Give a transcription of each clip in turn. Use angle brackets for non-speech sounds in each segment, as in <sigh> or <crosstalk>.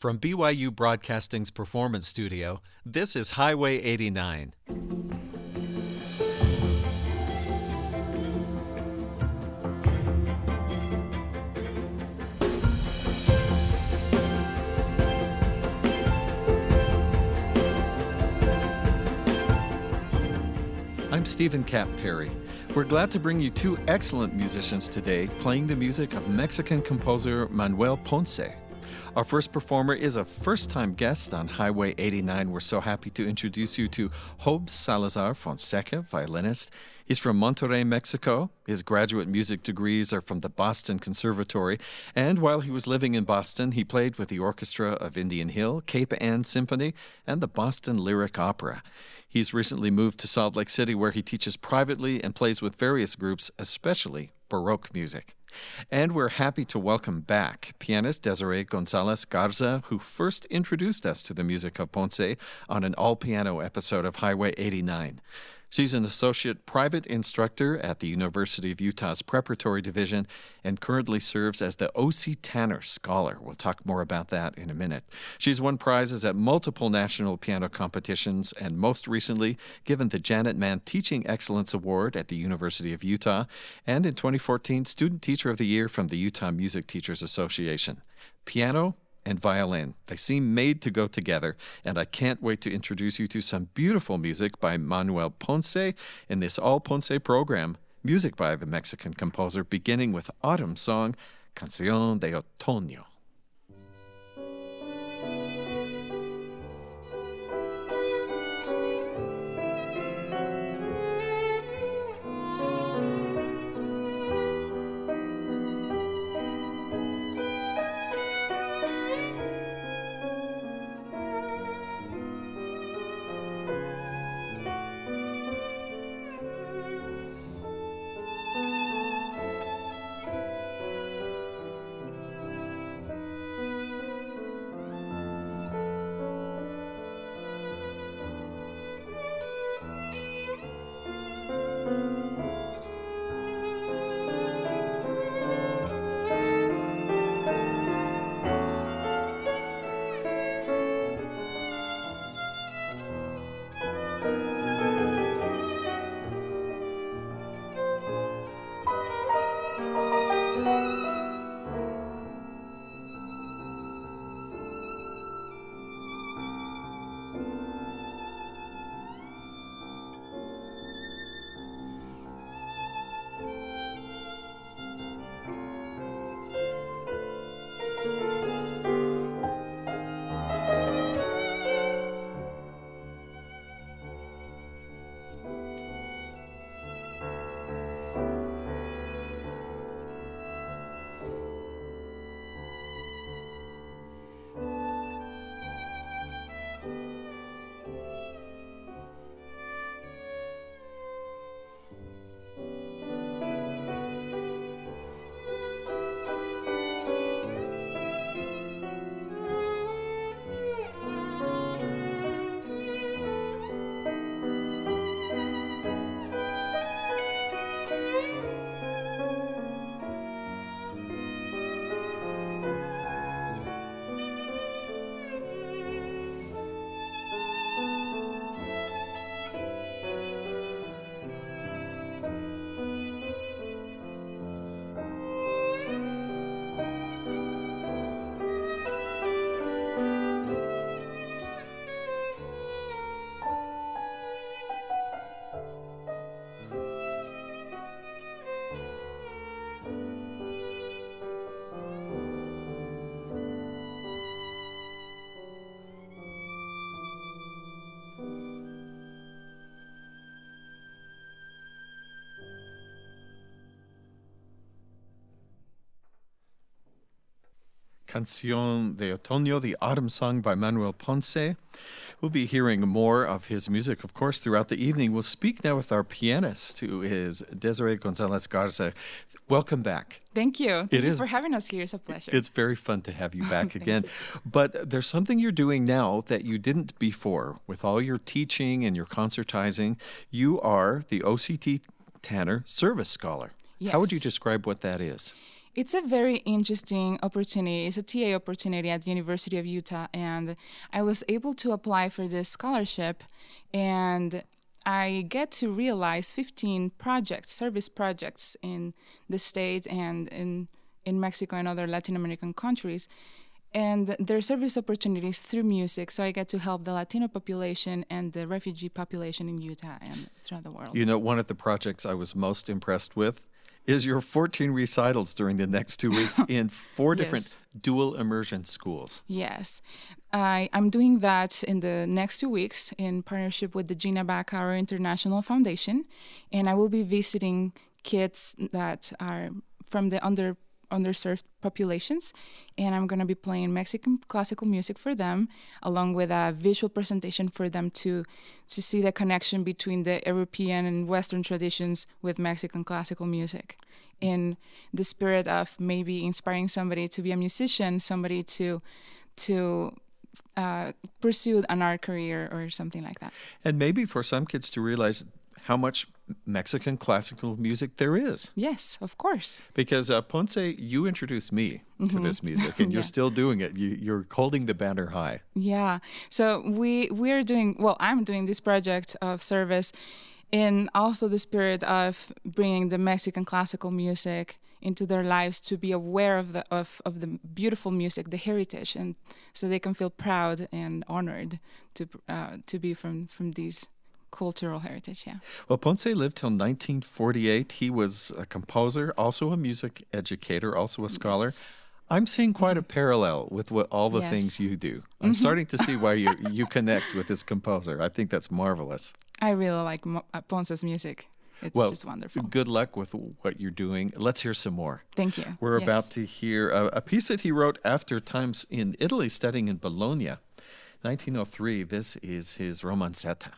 From BYU Broadcasting's Performance Studio, this is Highway 89. I'm Steven Kapp Perry. We're glad to bring you two excellent musicians today playing the music of Mexican composer Manuel Ponce. Our first performer is a first time guest on Highway 89. We're so happy to introduce you to Job Salazar Fonseca, violinist. He's from Monterrey, Mexico. His graduate music degrees are from the Boston Conservatory. And while he was living in Boston, he played with the orchestra of Indian Hill, Cape Ann Symphony, and the Boston Lyric Opera. He's recently moved to Salt Lake City where he teaches privately and plays with various groups, especially Baroque music. And we're happy to welcome back pianist Desiree Gonzalez Garza, who first introduced us to the music of Ponce on an all piano episode of Highway 89. She's an associate private instructor at the University of Utah's Preparatory Division and currently serves as the O.C. Tanner Scholar. We'll talk more about that in a minute. She's won prizes at multiple national piano competitions and most recently given the Janet Mann Teaching Excellence Award at the University of Utah and in 2014 Student Teacher of the Year from the Utah Music Teachers Association. Piano, and violin. They seem made to go together, and I can't wait to introduce you to some beautiful music by Manuel Ponce in this All Ponce program. Music by the Mexican composer, beginning with Autumn Song, Canción de Otoño. Canción de Otoño, the autumn song by Manuel Ponce. We'll be hearing more of his music, of course, throughout the evening. We'll speak now with our pianist, who is Desiree Gonzalez Garza. Welcome back. Thank you. Thank it you is, for having us here. It's a pleasure. It's very fun to have you <laughs> back again. You. But there's something you're doing now that you didn't before. With all your teaching and your concertizing, you are the OCT Tanner Service Scholar. Yes. How would you describe what that is? It's a very interesting opportunity. It's a TA opportunity at the University of Utah, and I was able to apply for this scholarship, and I get to realize 15 projects, service projects in the state and in in Mexico and other Latin American countries. And there are service opportunities through music, so I get to help the Latino population and the refugee population in Utah and throughout the world. You know, one of the projects I was most impressed with is your 14 recitals during the next two weeks <laughs> in four different yes. dual immersion schools. Yes. I, I'm doing that in the next two weeks in partnership with the Gina Bachauer International Foundation. And I will be visiting kids that are from the under underserved populations and i'm going to be playing mexican classical music for them along with a visual presentation for them to to see the connection between the european and western traditions with mexican classical music. In the spirit of maybe inspiring somebody to be a musician somebody to to uh, pursue an art career or something like that. And maybe for some kids to realize how much Mexican classical music there is. Yes, of course. Because uh, Ponce, you introduced me mm-hmm. to this <laughs> music, and you're still doing it. You, you're holding the banner high. Yeah. So we we are doing well. I'm doing this project of service, in also the spirit of bringing the Mexican classical music into their lives to be aware of the of, of the beautiful music, the heritage, and so they can feel proud and honored to uh, to be from from these cultural heritage, yeah. Well, Ponce lived till 1948. He was a composer, also a music educator, also a scholar. Yes. I'm seeing quite a mm-hmm. parallel with what all the yes. things you do. I'm mm-hmm. starting to see why you <laughs> you connect with this composer. I think that's marvelous. I really like uh, Ponce's music. It's well, just wonderful. Good luck with what you're doing. Let's hear some more. Thank you. We're yes. about to hear a, a, piece that he wrote after times in Italy studying in Bologna. 1903. This is his Romanzetta.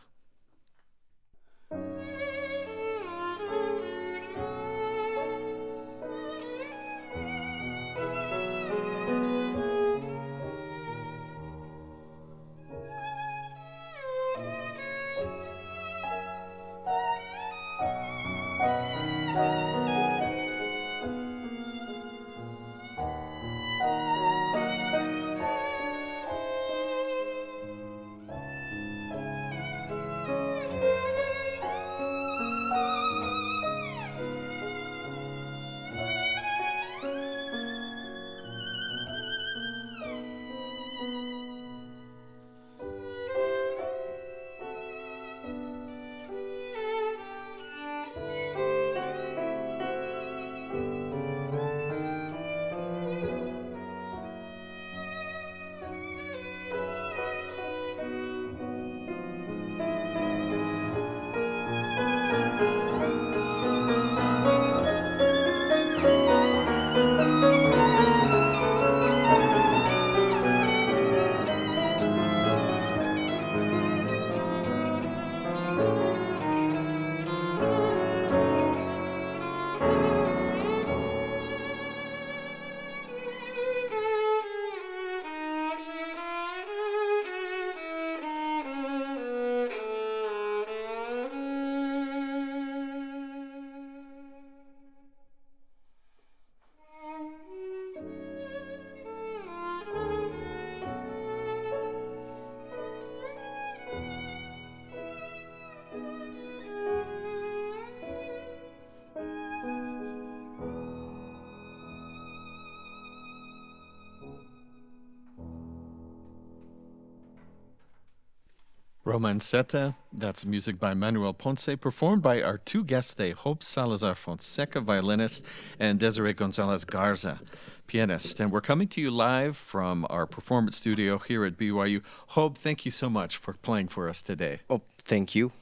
Romanzetta, that's music by Manuel Ponce, performed by our two guests today, Job Salazar Fonseca, violinist, and Desiree Gonzalez Garza, pianist. And we're coming to you live from our performance studio here at BYU. Job, thank you so much for playing for us today. Oh, thank you.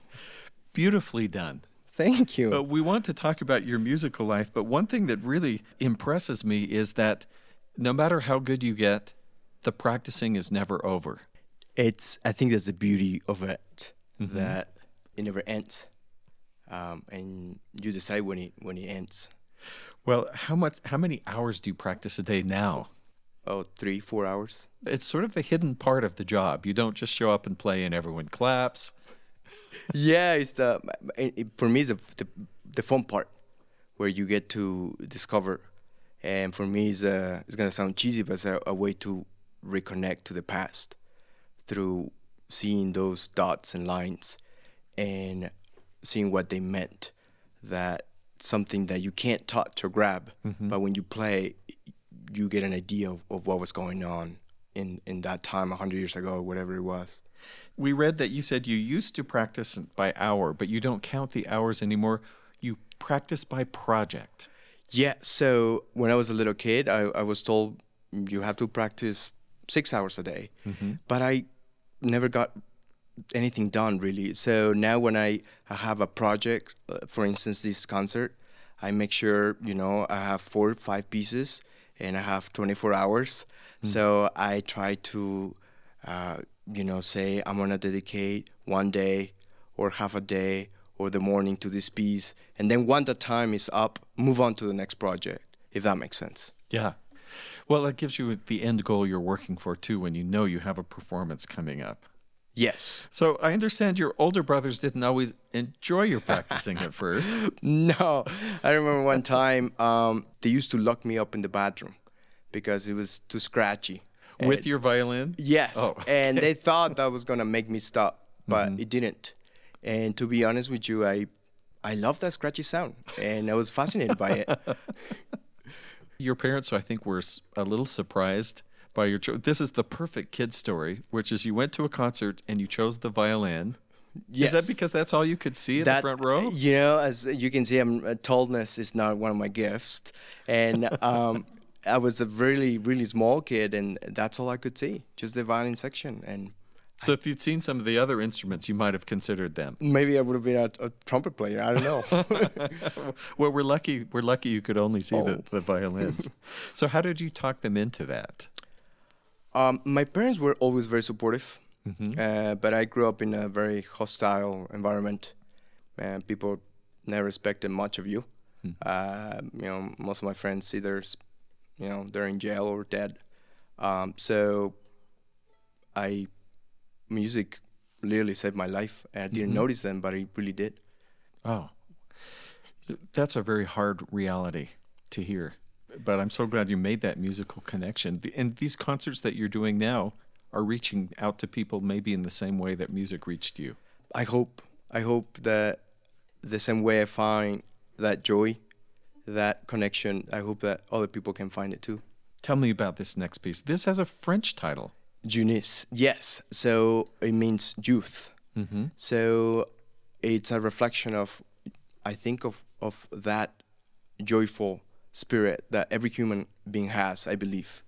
Beautifully done. Thank you. Uh, we want to talk about your musical life, but one thing that really impresses me is that no matter how good you get, the practicing is never over it's I think that's the beauty of it mm-hmm. that it never ends, um, and you decide when it when it ends. Well, how much? How many hours do you practice a day now? Oh, three, four hours. It's sort of the hidden part of the job. You don't just show up and play and everyone claps. <laughs> yeah, it's the it, for me it's the, the the fun part where you get to discover and for me, it's a, it's gonna sound cheesy, but it's a, a way to reconnect to the past through seeing those dots and lines and seeing what they meant. That something that you can't touch or grab, mm-hmm. but when you play, you get an idea of, of what was going on in, in that time, 100 years ago, or whatever it was. We read that you said you used to practice by hour, but you don't count the hours anymore. You practice by project. Yeah, so when I was a little kid, I, I was told you have to practice six hours a day, mm-hmm. but I never got anything done really. So now when I, I have a project, uh, for instance, this concert, I make sure, you know, I have four or five pieces and I have 24 hours. So I try to, uh, you know, say I'm going to dedicate one day or half a day or the morning to this piece. And then once the time is up, move on to the next project, if that makes sense. Yeah. Well, it gives you the end goal you're working for too when you know you have a performance coming up. Yes. So I understand your older brothers didn't always enjoy your practicing at first. <laughs> No, I remember one time um, they used to lock me up in the bathroom because it was too scratchy. With And- your violin? yes, Oh, and they thought that was gonna make me stop, but Mm-hmm. it didn't. And to be honest with you, I I love that scratchy sound, and I was fascinated by it. <laughs> Your parents, I think, were a little surprised by your choice. This is the perfect kid story, which is you went to a concert and you chose the violin. Yes. Is that because that's all you could see in the front row? You know, as you can see, I'm, uh, tallness is not one of my gifts, and um, <laughs> I was a really, really small kid, and that's all I could see, just the violin section, and So if you'd seen some of the other instruments, you might have considered them. maybe I would have been a, a trumpet player. I don't know. <laughs> Well, we're lucky. We're lucky you could only see the, Oh. the violins. <laughs> so how did you talk them into that? um, my parents were always very supportive, Mm-hmm. uh, but I grew up in a very hostile environment, and people never respected much of you. Hmm. Uh, you know, most of my friends either, you know, they're in jail or dead. Um, so, I music literally saved my life, and I Mm-hmm. didn't notice then, but it really did. Oh, that's a very hard reality to hear. But I'm so glad you made that musical connection. And these concerts that you're doing now are reaching out to people maybe in the same way that music reached you. I hope I hope that the same way I find that joy, that connection, I hope that other people can find it too. Tell me about this next piece. This has a French title. Jeunesse, yes. So it means youth. Mm-hmm. So it's a reflection of, I think of of that joyful spirit that every human being has. I believe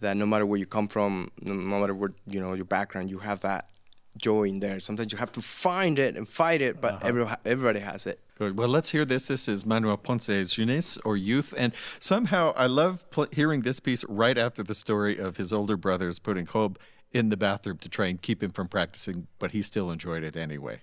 that no matter where you come from, no matter what you know your background, you have that joy in there. Sometimes you have to find it and fight it, but uh-huh. every, everybody has it. Good. Well, let's hear this. This is Manuel Ponce's Jeunesse or Youth. And somehow I love pl- hearing this piece right after the story of his older brothers putting Job in the bathroom to try and keep him from practicing, but he still enjoyed it anyway.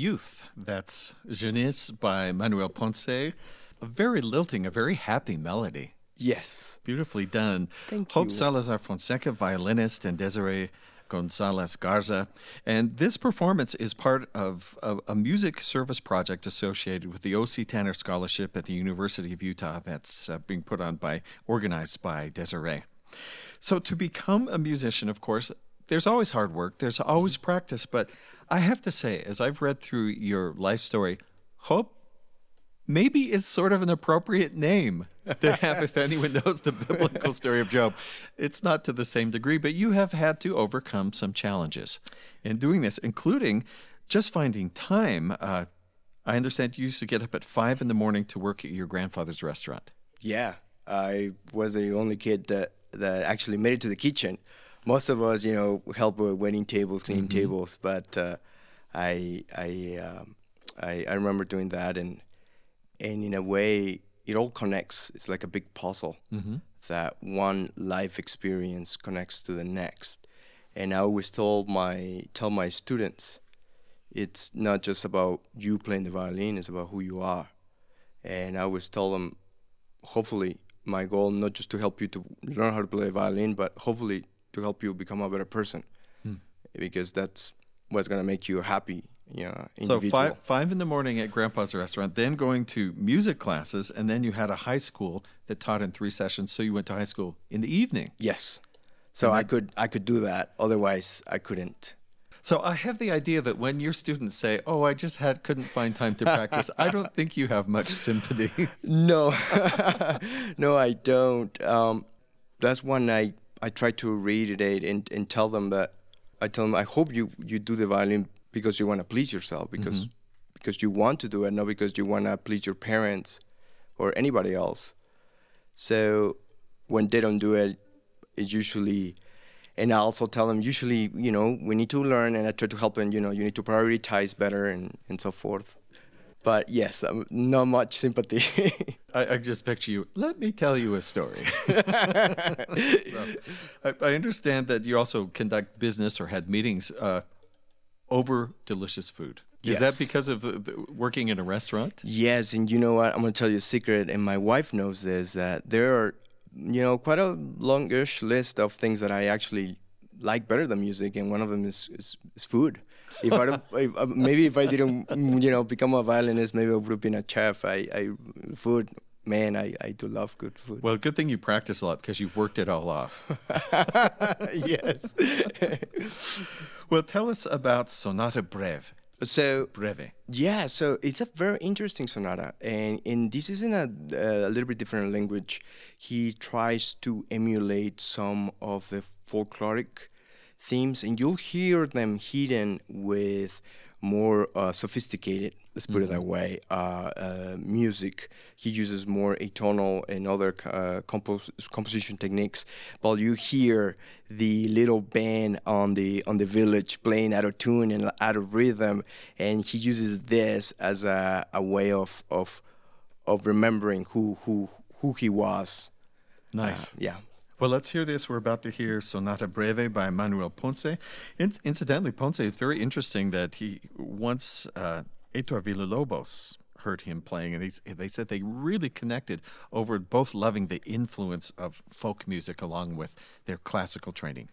Youth. That's Jeunesse by Manuel Ponce. A very lilting, a very happy melody. Yes. Beautifully done. Thank Job you. Salazar Fonseca, violinist, and Desiree Gonzalez Garza. And this performance is part of a, a, music service project associated with the O.C. Tanner Scholarship at the University of Utah that's uh, being put on by, organized by Desiree. So to become a musician, of course, there's always hard work, there's always practice, but I have to say, as I've read through your life story, Job maybe is sort of an appropriate name to have if anyone knows the biblical story of Job. It's not to the same degree, but you have had to overcome some challenges in doing this, including just finding time. Uh, I understand you used to get up at five in the morning to work at your grandfather's restaurant. Yeah, I was the only kid that, that actually made it to the kitchen. Most of us, you know, help with wedding tables, clean mm-hmm. tables, but uh, I I, um, I I remember doing that and and in a way it all connects it's like a big puzzle mm-hmm. that one life experience connects to the next and i always tell my tell my students it's not just about you playing the violin it's about who you are and i always tell them hopefully my goal not just to help you to learn how to play violin but hopefully to help you become a better person mm. because that's what's going to make you happy know, so five five in the morning at Grandpa's restaurant, then going to music classes, and then you had a high school that taught in three sessions. So you went to high school in the evening. Yes, so then, I could I could do that. Otherwise, I couldn't. So I have the idea that when your students say, "Oh, I just had couldn't find time to practice," I don't think you have much <laughs> sympathy. no, <laughs> no, I don't. Um, that's one I I try to reiterate and, and tell them that I tell them I hope you you do the violin because you want to please yourself because mm-hmm. because you want to do it not because you want to please your parents or anybody else so when they don't do it it's usually and I also tell them usually you know we need to learn and I try to help them you know you need to prioritize better and and so forth but yes, um, not much sympathy. <laughs> I, I, just picture you. Let me tell you a story. <laughs> so, I, I, understand that you also conduct business or had meetings uh, over delicious food. Is yes. that because of the, the, working in a restaurant? Yes, and you know what? I'm going to tell you a secret, and my wife knows this that there are, you know, quite a longish list of things that I actually like better than music, and one of them is is, is food. If I if, uh, maybe if I didn't, you know, become a violinist, maybe I would have been a chef. I, I food man, I, I do love good food. Well, good thing you practice a lot because you've worked it all off. <laughs> yes. <laughs> well, tell us about Sonata Breve. So breve. Yeah, so it's a very interesting sonata, and and this is in a, a little bit different language. He tries to emulate some of the folkloric themes, and you'll hear them hidden with more uh, sophisticated, let's put mm-hmm. it that way, uh, uh, music. He uses more atonal and other uh, compos- composition techniques. While you hear the little band on the on the village playing out of tune and out of rhythm, and he uses this as a, a way of of of remembering who who who he was. Nice. Uh, yeah. Well, let's hear this. We're about to hear Sonata Breve by Manuel Ponce. In- incidentally, Ponce is very interesting that he once, uh, Heitor Villalobos heard him playing, and they said they really connected over both loving the influence of folk music along with their classical training.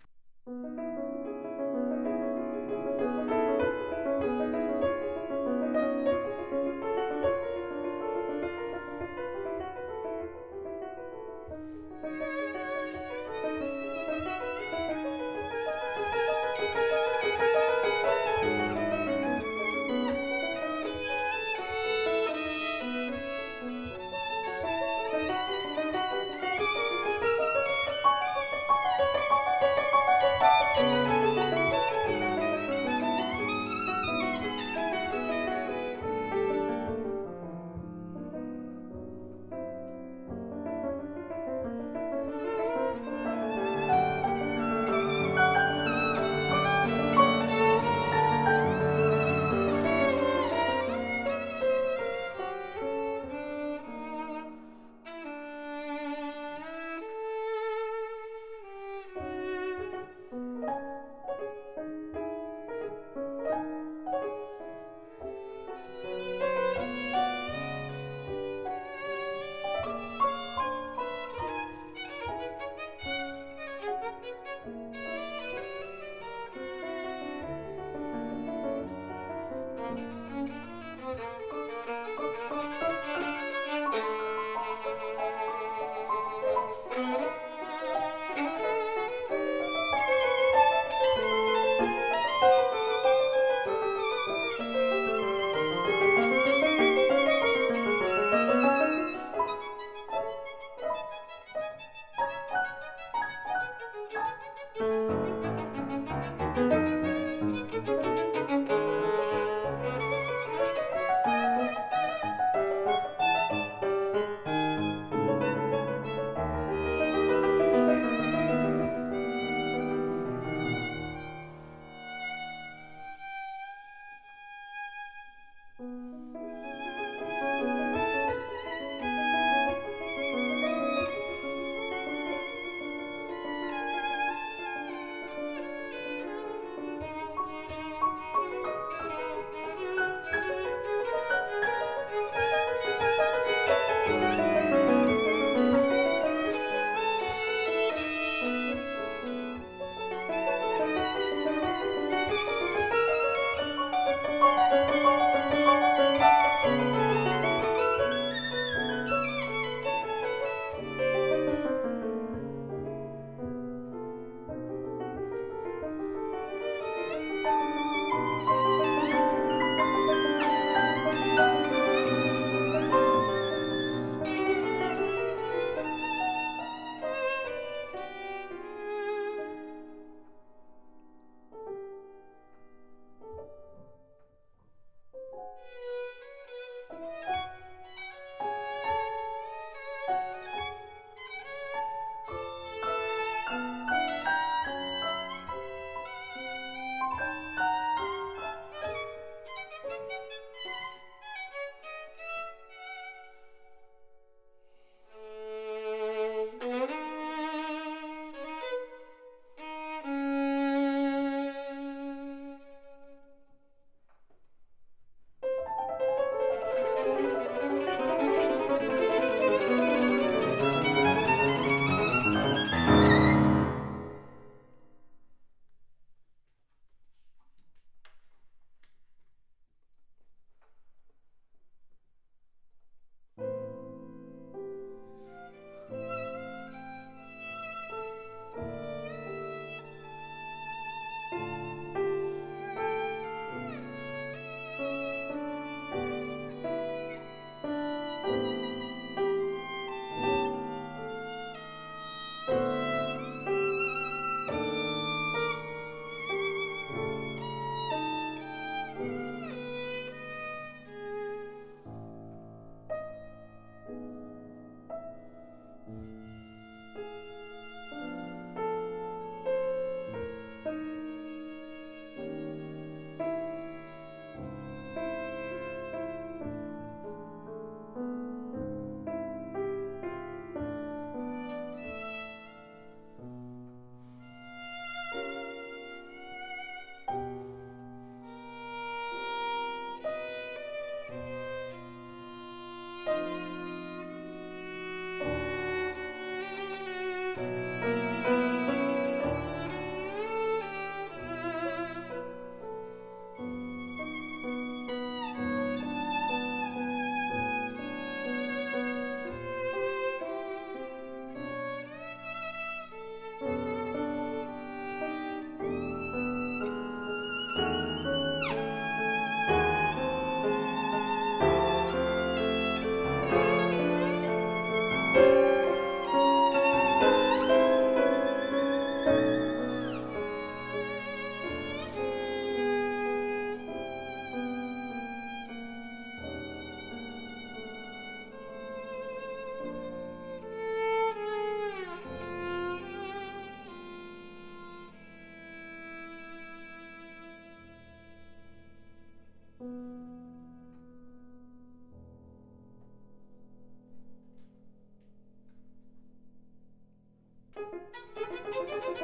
Thank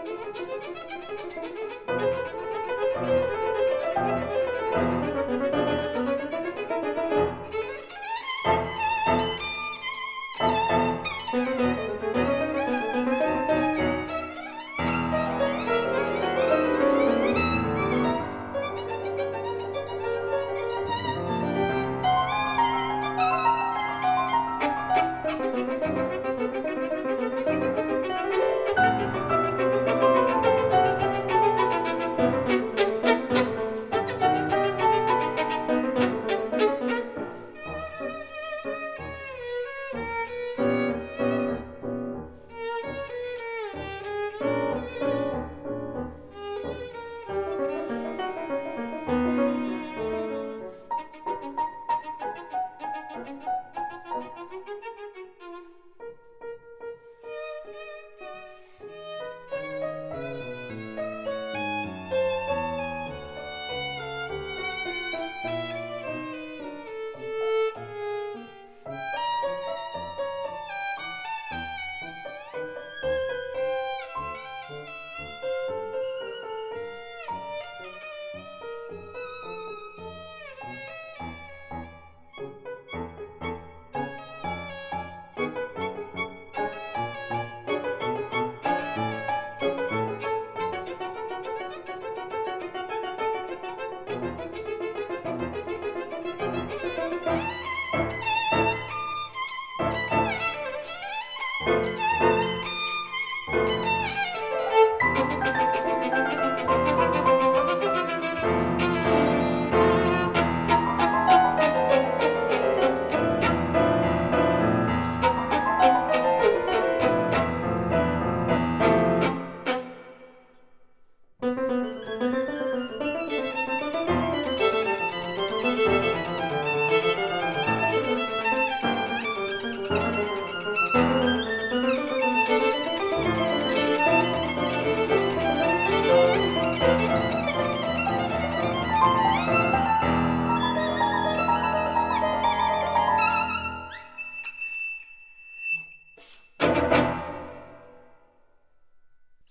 you.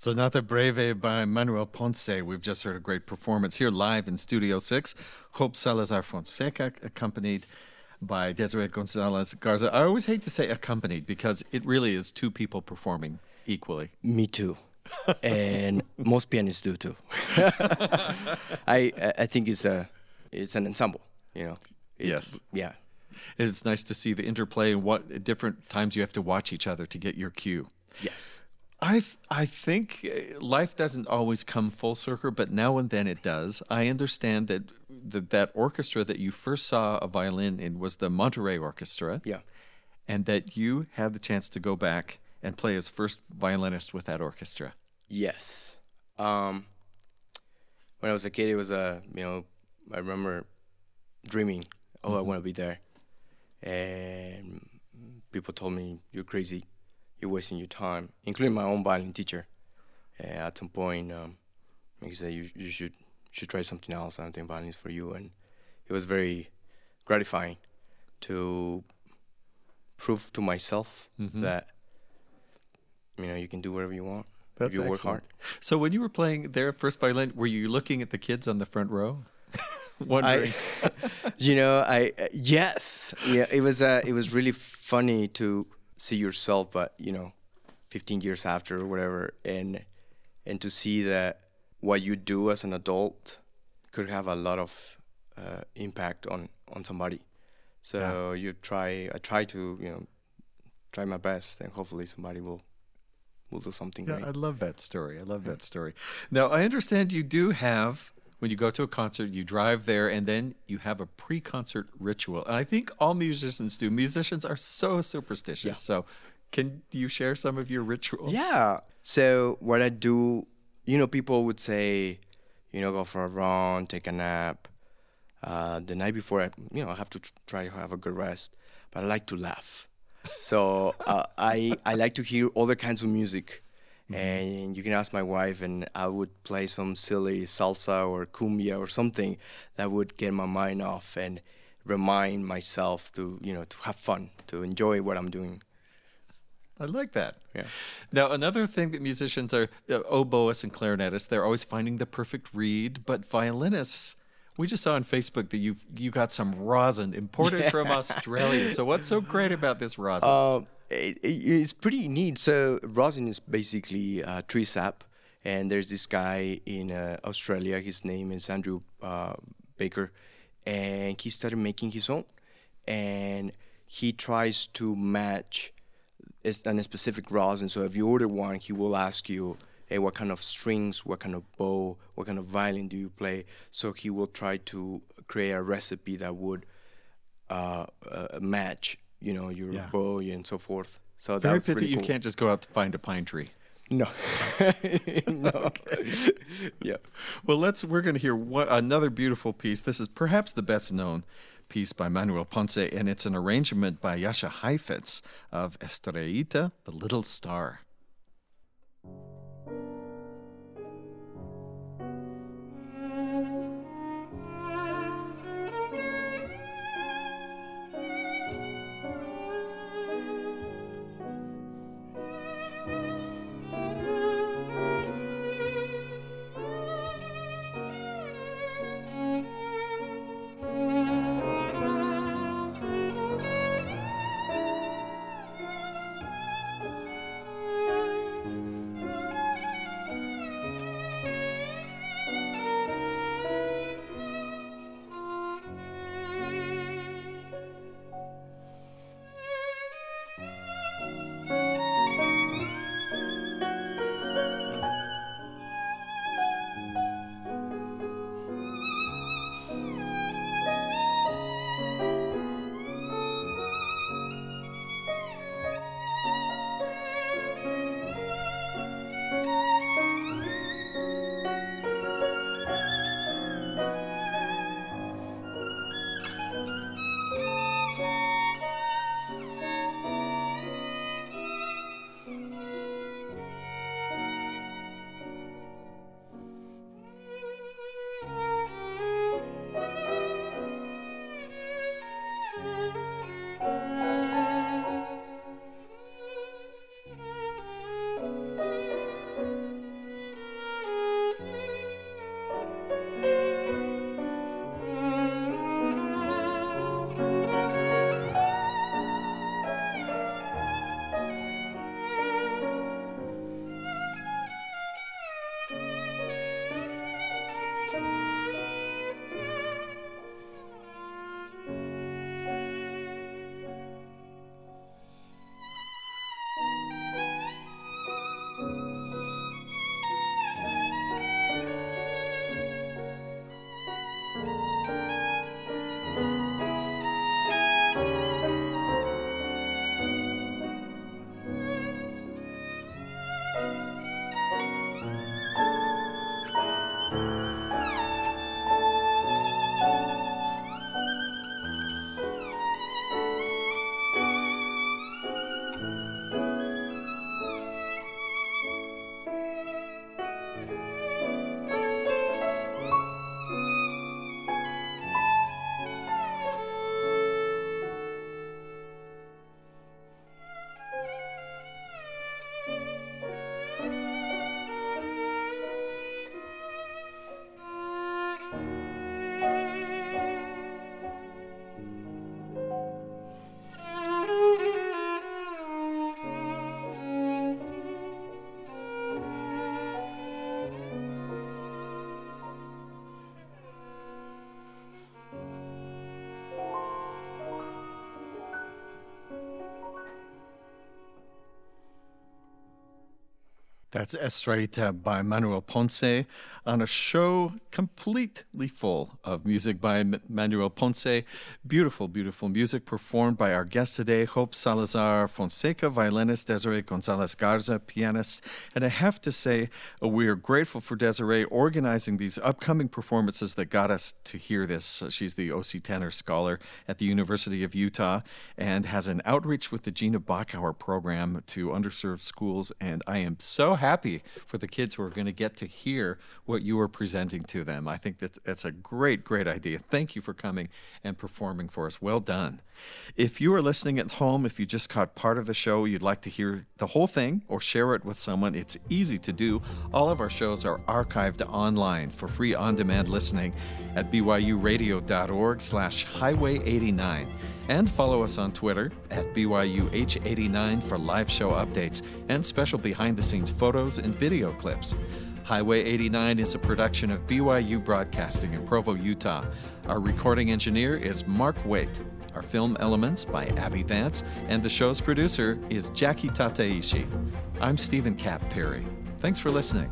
Sonata Breve by Manuel Ponce. We've just heard a great performance here live in Studio 6. Job Salazar Fonseca, accompanied by Desiree Gonzalez Garza. I always hate to say accompanied because it really is two people performing equally. Me too. <laughs> and most pianists do too. <laughs> I I think it's a it's an ensemble, you know. It, Yes. Yeah. It's nice to see the interplay and what different times you have to watch each other to get your cue. Yes. I I think uh, life doesn't always come full circle, but now and then it does. I understand that that, that orchestra that you first saw a violin in was the Monterrey Orchestra, Yeah. and that you had the chance to go back and play as first violinist with that orchestra. Yes. Um, when I was a kid, it was a you know I remember dreaming, oh, I want to be there, and people told me you're crazy, you're wasting your time, including my own violin teacher. Uh, at some point, um, he said you you should should try something else. I don't think violin is for you, and it was very gratifying to prove to myself that you know you can do whatever you want. if you work hard. So when you were playing there at first violin, were you looking at the kids on the front row, <laughs> wondering? I, <laughs> you know, I uh, yes, yeah. It was uh, it was really funny to see yourself, but you know, 15 years after or whatever, and and to see that what you do as an adult could have a lot of uh, impact on on somebody. So you try, I try to you know, try my best, and hopefully somebody will will do something Yeah, great. I love that story. I love that story. Now, I understand you do have, when you go to a concert, you drive there and then you have a pre concert ritual. And I think all musicians do. Musicians are so superstitious. Yeah. So, can you share some of your ritual? Yeah. So what I do, you know, people would say, you know, go for a run, take a nap. Uh, the night before, I, you know, I have to try to have a good rest. But I like to laugh. So uh, I I like to hear other kinds of music. And you can ask my wife, and I would play some silly salsa or cumbia or something that would get my mind off and remind myself to, you know, to have fun, to enjoy what I'm doing. I like that. Yeah. Now, another thing that musicians are, uh, oboists and clarinetists, they're always finding the perfect reed, but violinists, we just saw on Facebook that you've you got some rosin imported from <laughs> Australia. So what's so great about this rosin? Um, it, it- it's pretty neat. So rosin is basically uh, tree sap, and there's this guy in uh, Australia. His name is Andrew uh, Baker, and he started making his own, and he tries to match a specific rosin. So if you order one, he will ask you, hey, what kind of strings, what kind of bow, what kind of violin do you play? So he will try to create a recipe that would uh, uh, match, you know, your Yeah. bow and so forth. So Very that's pity really you cool. can't just go out to find a pine tree. No, <laughs> no. <laughs> yeah. Well, let's. We're going to hear what, another beautiful piece. This is perhaps the best known piece by Manuel Ponce, and it's an arrangement by Jascha Heifetz of Estrellita, the Little Star. That's Estrellita by Manuel Ponce on a show completely full of music by Manuel Ponce. Beautiful, beautiful music performed by our guest today, Hope Salazar Fonseca, violinist, Desiree Gonzalez Garza, pianist. And I have to say, uh, we are grateful for Desiree organizing these upcoming performances that got us to hear this. She's the OC Tanner Scholar at the University of Utah and has an outreach with the Gina Bachauer program to underserved schools. And I am so happy for the kids who are going to get to hear what you are presenting to them. I think that that's a great, great idea. Thank you for coming and performing for us. Well done. If you are listening at home, if you just caught part of the show, you'd like to hear the whole thing or share it with someone, it's easy to do. All of our shows are archived online for free on-demand listening at byuradio.org slash highway 89 and follow us on Twitter at BYUH89 for live show updates and special behind the scenes photos and video clips. Highway 89 is a production of BYU Broadcasting in Provo, Utah. Our recording engineer is Mark Waite. Our film elements by Abby Vance, and the show's producer is Jackie Tataishi. I'm Steven Kapp Perry. Thanks for listening.